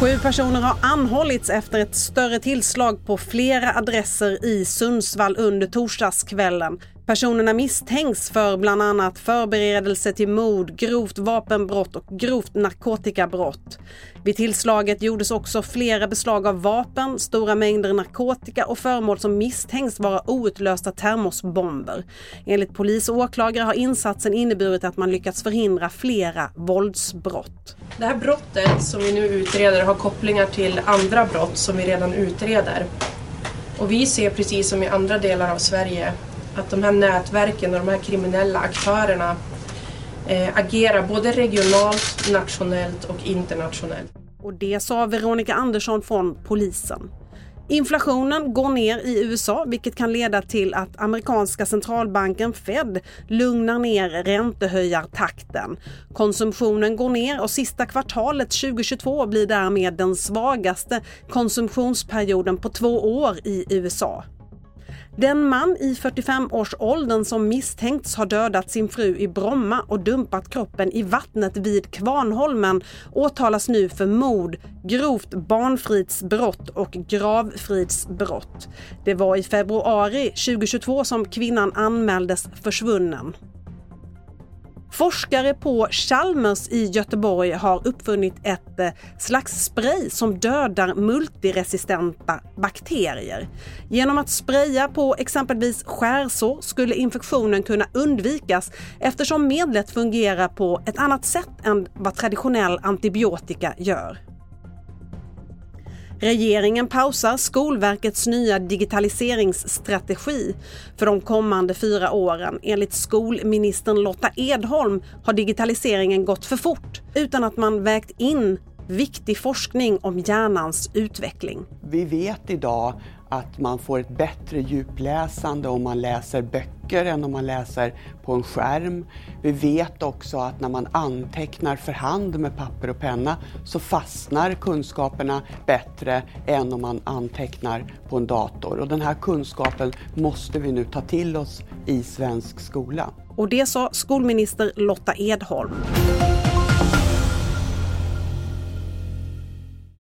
Sju personer har anhållits efter ett större tillslag på flera adresser i Sundsvall under torsdagskvällen. Personerna misstänks för bland annat förberedelse till mord, grovt vapenbrott och grovt narkotikabrott. Vid tillslaget gjordes också flera beslag av vapen, stora mängder narkotika och föremål som misstänks vara outlösta termosbomber. Enligt polis och åklagare har insatsen inneburit att man lyckats förhindra flera våldsbrott. Det här brottet som vi nu utreder har kopplingar till andra brott som vi redan utreder. Och vi ser precis som i andra delar av Sverige att de här nätverken och de här kriminella aktörerna eh, agerar både regionalt, nationellt och internationellt. Och det sa Veronica Andersson från polisen. Inflationen går ner i USA vilket kan leda till att amerikanska centralbanken Fed lugnar ner räntehöjartakten. Konsumtionen går ner och sista kvartalet 2022 blir därmed den svagaste konsumtionsperioden på två år i USA. Den man i 45-årsåldern som misstänkts ha dödat sin fru i Bromma och dumpat kroppen i vattnet vid Kvarnholmen åtalas nu för mord, grovt barnfridsbrott och gravfridsbrott. Det var i februari 2022 som kvinnan anmäldes försvunnen. Forskare på Chalmers i Göteborg har uppfunnit ett eh, slags spray som dödar multiresistenta bakterier. Genom att spraya på exempelvis skärsår skulle infektionen kunna undvikas eftersom medlet fungerar på ett annat sätt än vad traditionell antibiotika gör. Regeringen pausar Skolverkets nya digitaliseringsstrategi för de kommande fyra åren. Enligt skolministern Lotta Edholm har digitaliseringen gått för fort utan att man vägt in viktig forskning om hjärnans utveckling. Vi vet idag att man får ett bättre djupläsande om man läser böcker än om man läser på en skärm. Vi vet också att när man antecknar för hand med papper och penna så fastnar kunskaperna bättre än om man antecknar på en dator. Och den här kunskapen måste vi nu ta till oss i svensk skola. Och det sa skolminister Lotta Edholm.